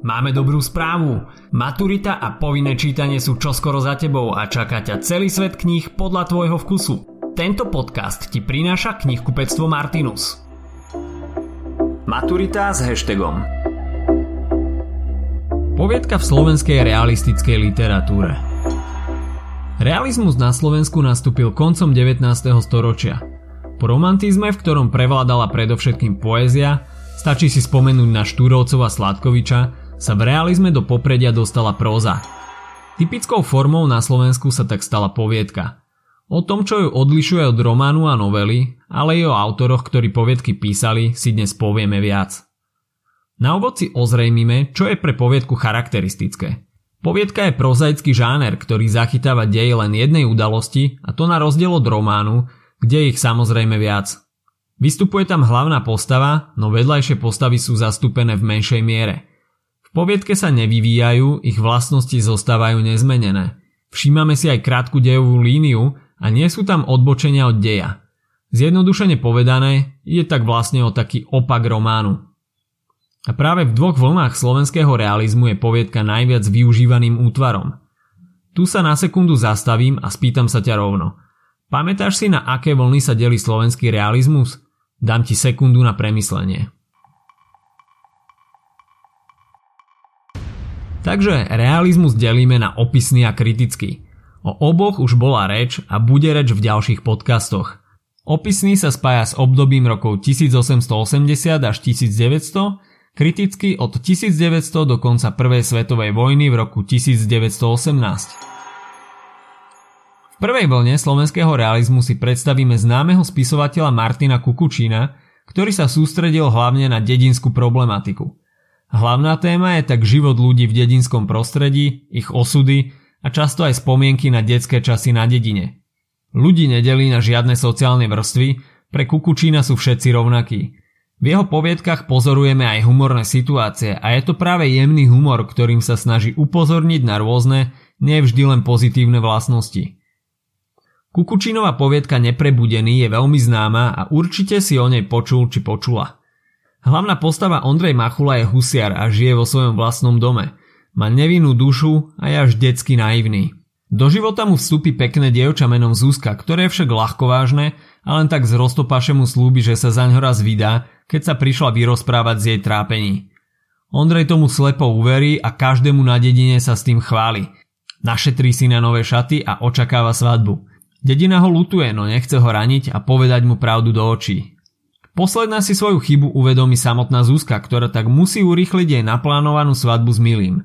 Máme dobrú správu. Maturita a povinné čítanie sú čoskoro za tebou a čaká ťa celý svet kníh podľa tvojho vkusu. Tento podcast ti prináša knihkupectvo Martinus. Maturita s hashtagom Poviedka v slovenskej realistickej literatúre Realizmus na Slovensku nastúpil koncom 19. storočia. Po romantizme, v ktorom prevládala predovšetkým poézia, stačí si spomenúť na Štúrovcova Sládkoviča, sa v realizme do popredia dostala próza. Typickou formou na Slovensku sa tak stala poviedka. O tom, čo ju odlišuje od románu a novely, ale i o autoroch, ktorí poviedky písali, si dnes povieme viac. Na úvod si ozrejmime, čo je pre poviedku charakteristické. Poviedka je prozaický žáner, ktorý zachytáva dej len jednej udalosti a to na rozdiel od románu, kde ich samozrejme viac. Vystupuje tam hlavná postava, no vedľajšie postavy sú zastúpené v menšej miere – v poviedke sa nevyvíjajú, ich vlastnosti zostávajú nezmenené. Všímame si aj krátku dejovú líniu a nie sú tam odbočenia od deja. Zjednodušene povedané, je tak vlastne o taký opak románu. A práve v dvoch vlnách slovenského realizmu je poviedka najviac využívaným útvarom. Tu sa na sekundu zastavím a spýtam sa ťa rovno. Pamätáš si na aké vlny sa delí slovenský realizmus? Dám ti sekundu na premyslenie. Takže realizmus delíme na opisný a kritický. O oboch už bola reč a bude reč v ďalších podcastoch. Opisný sa spája s obdobím rokov 1880 až 1900, kritický od 1900 do konca prvej svetovej vojny v roku 1918. V prvej vlne slovenského realizmu si predstavíme známeho spisovateľa Martina Kukučína, ktorý sa sústredil hlavne na dedinskú problematiku. Hlavná téma je tak život ľudí v dedinskom prostredí, ich osudy a často aj spomienky na detské časy na dedine. Ľudí nedelí na žiadne sociálne vrstvy, pre Kukučína sú všetci rovnakí. V jeho poviedkach pozorujeme aj humorné situácie a je to práve jemný humor, ktorým sa snaží upozorniť na rôzne, nevždy len pozitívne vlastnosti. Kukučínová poviedka Neprebudený je veľmi známa a určite si o nej počul či počula. Hlavná postava Ondrej Machula je husiar a žije vo svojom vlastnom dome. Má nevinnú dušu a je až detsky naivný. Do života mu vstúpi pekné dievča menom Zuzka, ktoré je však ľahkovážne a len tak z roztopaše mu slúbi, že sa zaň raz vydá, keď sa prišla vyrozprávať z jej trápení. Ondrej tomu slepo uverí a každému na dedine sa s tým chváli. Našetrí si na nové šaty a očakáva svadbu. Dedina ho lutuje, no nechce ho raniť a povedať mu pravdu do očí. Posledná si svoju chybu uvedomí samotná Zuzka, ktorá tak musí urýchliť jej naplánovanú svadbu s Milým.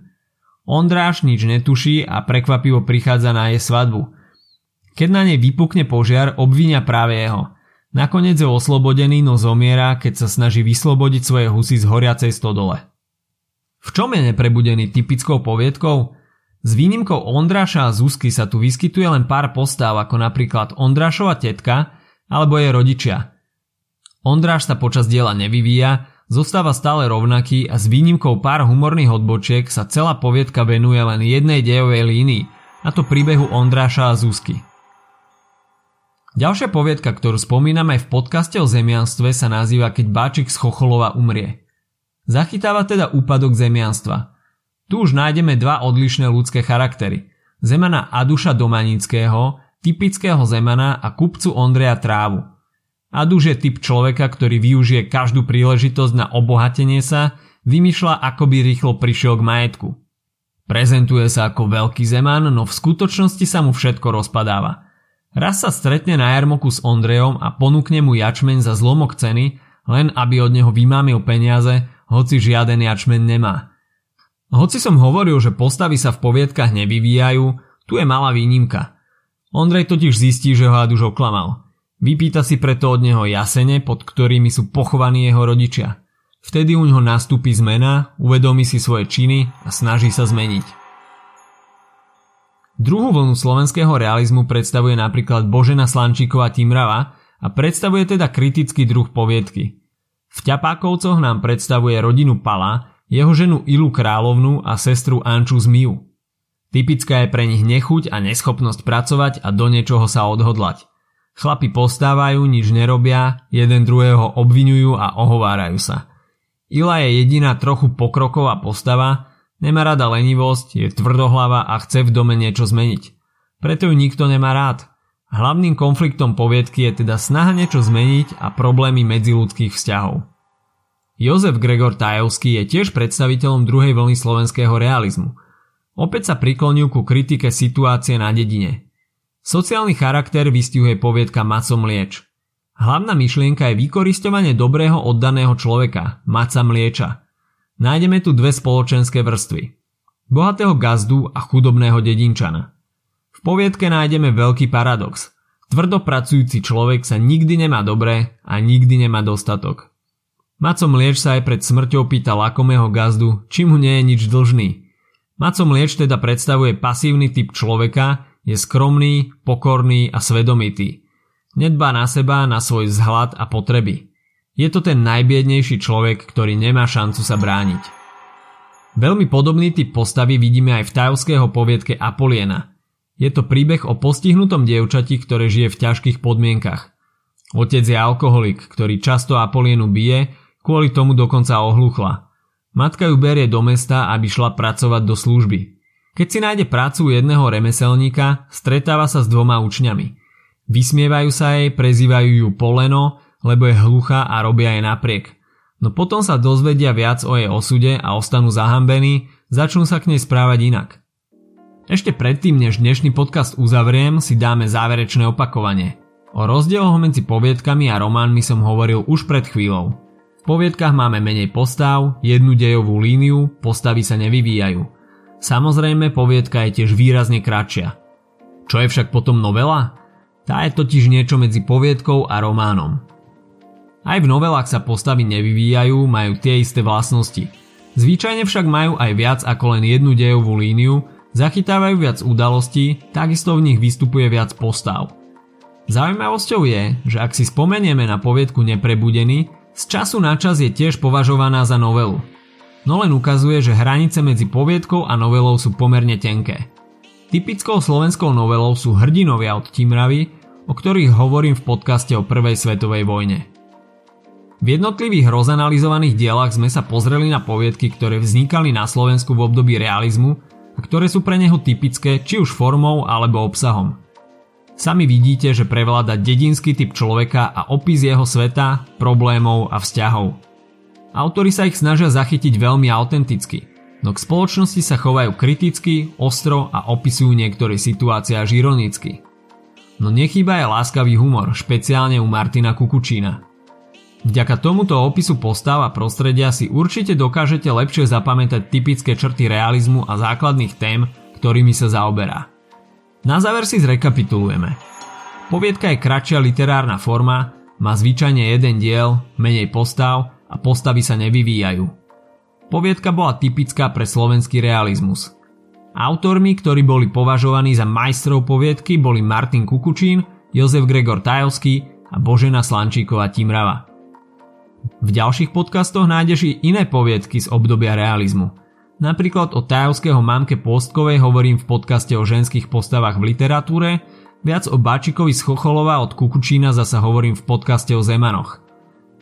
Ondráš nič netuší a prekvapivo prichádza na jej svadbu. Keď na nej vypukne požiar, obvinia práve jeho. Nakoniec je oslobodený, no zomiera, keď sa snaží vyslobodiť svoje husy z horiacej stodole. V čom je neprebudený typickou poviedkou? S výnimkou Ondráša a Zuzky sa tu vyskytuje len pár postáv ako napríklad Ondrášova tetka alebo jej rodičia – Ondráš sa počas diela nevyvíja, zostáva stále rovnaký a s výnimkou pár humorných odbočiek sa celá poviedka venuje len jednej dejovej línii, a to príbehu Ondráša a Zuzky. Ďalšia poviedka, ktorú spomíname v podcaste o zemianstve sa nazýva Keď Báčik z Chocholova umrie. Zachytáva teda úpadok zemianstva. Tu už nájdeme dva odlišné ľudské charaktery. Zemana Aduša Domanického, typického zemana a kupcu Ondreja Trávu – Aduš je typ človeka, ktorý využije každú príležitosť na obohatenie sa, vymýšľa ako by rýchlo prišiel k majetku. Prezentuje sa ako veľký zeman, no v skutočnosti sa mu všetko rozpadáva. Raz sa stretne na jarmoku s Ondrejom a ponúkne mu jačmeň za zlomok ceny, len aby od neho vymámil peniaze, hoci žiaden jačmeň nemá. Hoci som hovoril, že postavy sa v poviedkach nevyvíjajú, tu je malá výnimka. Ondrej totiž zistí, že ho Aduš oklamal – Vypýta si preto od neho jasene, pod ktorými sú pochovaní jeho rodičia. Vtedy u ňoho nastúpi zmena, uvedomí si svoje činy a snaží sa zmeniť. Druhú vlnu slovenského realizmu predstavuje napríklad Božena Slančíková Timrava a predstavuje teda kritický druh poviedky. V Ťapákovcoch nám predstavuje rodinu Pala, jeho ženu Ilu Královnu a sestru Anču Zmiu. Typická je pre nich nechuť a neschopnosť pracovať a do niečoho sa odhodlať – Chlapi postávajú, nič nerobia, jeden druhého obvinujú a ohovárajú sa. Ila je jediná trochu pokroková postava, nemá rada lenivosť, je tvrdohlava a chce v dome niečo zmeniť. Preto ju nikto nemá rád. Hlavným konfliktom poviedky je teda snaha niečo zmeniť a problémy medziludských vzťahov. Jozef Gregor Tajovský je tiež predstaviteľom druhej vlny slovenského realizmu. Opäť sa priklonil ku kritike situácie na dedine. Sociálny charakter vystihuje poviedka Maco Mlieč. Hlavná myšlienka je vykoristovanie dobrého oddaného človeka, Maca Mlieča. Nájdeme tu dve spoločenské vrstvy. Bohatého gazdu a chudobného dedinčana. V poviedke nájdeme veľký paradox. Tvrdo pracujúci človek sa nikdy nemá dobré a nikdy nemá dostatok. Maco Mlieč sa aj pred smrťou pýta lakomého gazdu, či mu nie je nič dlžný. Maco Mlieč teda predstavuje pasívny typ človeka, je skromný, pokorný a svedomitý. Nedbá na seba, na svoj vzhľad a potreby. Je to ten najbiednejší človek, ktorý nemá šancu sa brániť. Veľmi podobný typ postavy vidíme aj v tajovského poviedke Apoliena. Je to príbeh o postihnutom dievčati, ktoré žije v ťažkých podmienkach. Otec je alkoholik, ktorý často Apolienu bije Kvôli tomu dokonca ohluchla. Matka ju berie do mesta, aby šla pracovať do služby. Keď si nájde prácu jedného remeselníka, stretáva sa s dvoma učňami. Vysmievajú sa jej, prezývajú ju Poleno, lebo je hluchá a robia jej napriek. No potom sa dozvedia viac o jej osude a ostanú zahambení, začnú sa k nej správať inak. Ešte predtým, než dnešný podcast uzavriem, si dáme záverečné opakovanie. O rozdieloch medzi poviedkami a románmi som hovoril už pred chvíľou poviedkach máme menej postav, jednu dejovú líniu, postavy sa nevyvíjajú. Samozrejme, poviedka je tiež výrazne kratšia. Čo je však potom novela? Tá je totiž niečo medzi poviedkou a románom. Aj v novelách sa postavy nevyvíjajú, majú tie isté vlastnosti. Zvyčajne však majú aj viac ako len jednu dejovú líniu, zachytávajú viac udalostí, takisto v nich vystupuje viac postav. Zaujímavosťou je, že ak si spomenieme na poviedku Neprebudený, z času na čas je tiež považovaná za novelu. No len ukazuje, že hranice medzi poviedkou a novelou sú pomerne tenké. Typickou slovenskou novelou sú hrdinovia od Timravy, o ktorých hovorím v podcaste o Prvej svetovej vojne. V jednotlivých rozanalizovaných dielach sme sa pozreli na poviedky, ktoré vznikali na Slovensku v období realizmu a ktoré sú pre neho typické či už formou alebo obsahom. Sami vidíte, že prevláda dedinský typ človeka a opis jeho sveta, problémov a vzťahov. Autori sa ich snažia zachytiť veľmi autenticky, no k spoločnosti sa chovajú kriticky, ostro a opisujú niektoré situácie až ironicky. No nechýba aj láskavý humor, špeciálne u Martina Kukučína. Vďaka tomuto opisu postav a prostredia si určite dokážete lepšie zapamätať typické črty realizmu a základných tém, ktorými sa zaoberá. Na záver si zrekapitulujeme. Poviedka je kratšia literárna forma, má zvyčajne jeden diel, menej postav a postavy sa nevyvíjajú. Poviedka bola typická pre slovenský realizmus. Autormi, ktorí boli považovaní za majstrov poviedky boli Martin Kukučín, Jozef Gregor Tajovský a Božena Slančíková Timrava. V ďalších podcastoch nájdeš i iné poviedky z obdobia realizmu – Napríklad o tajovského mamke Postkovej hovorím v podcaste o ženských postavách v literatúre, viac o Bačikovi z Chocholova od Kukučína zasa hovorím v podcaste o Zemanoch.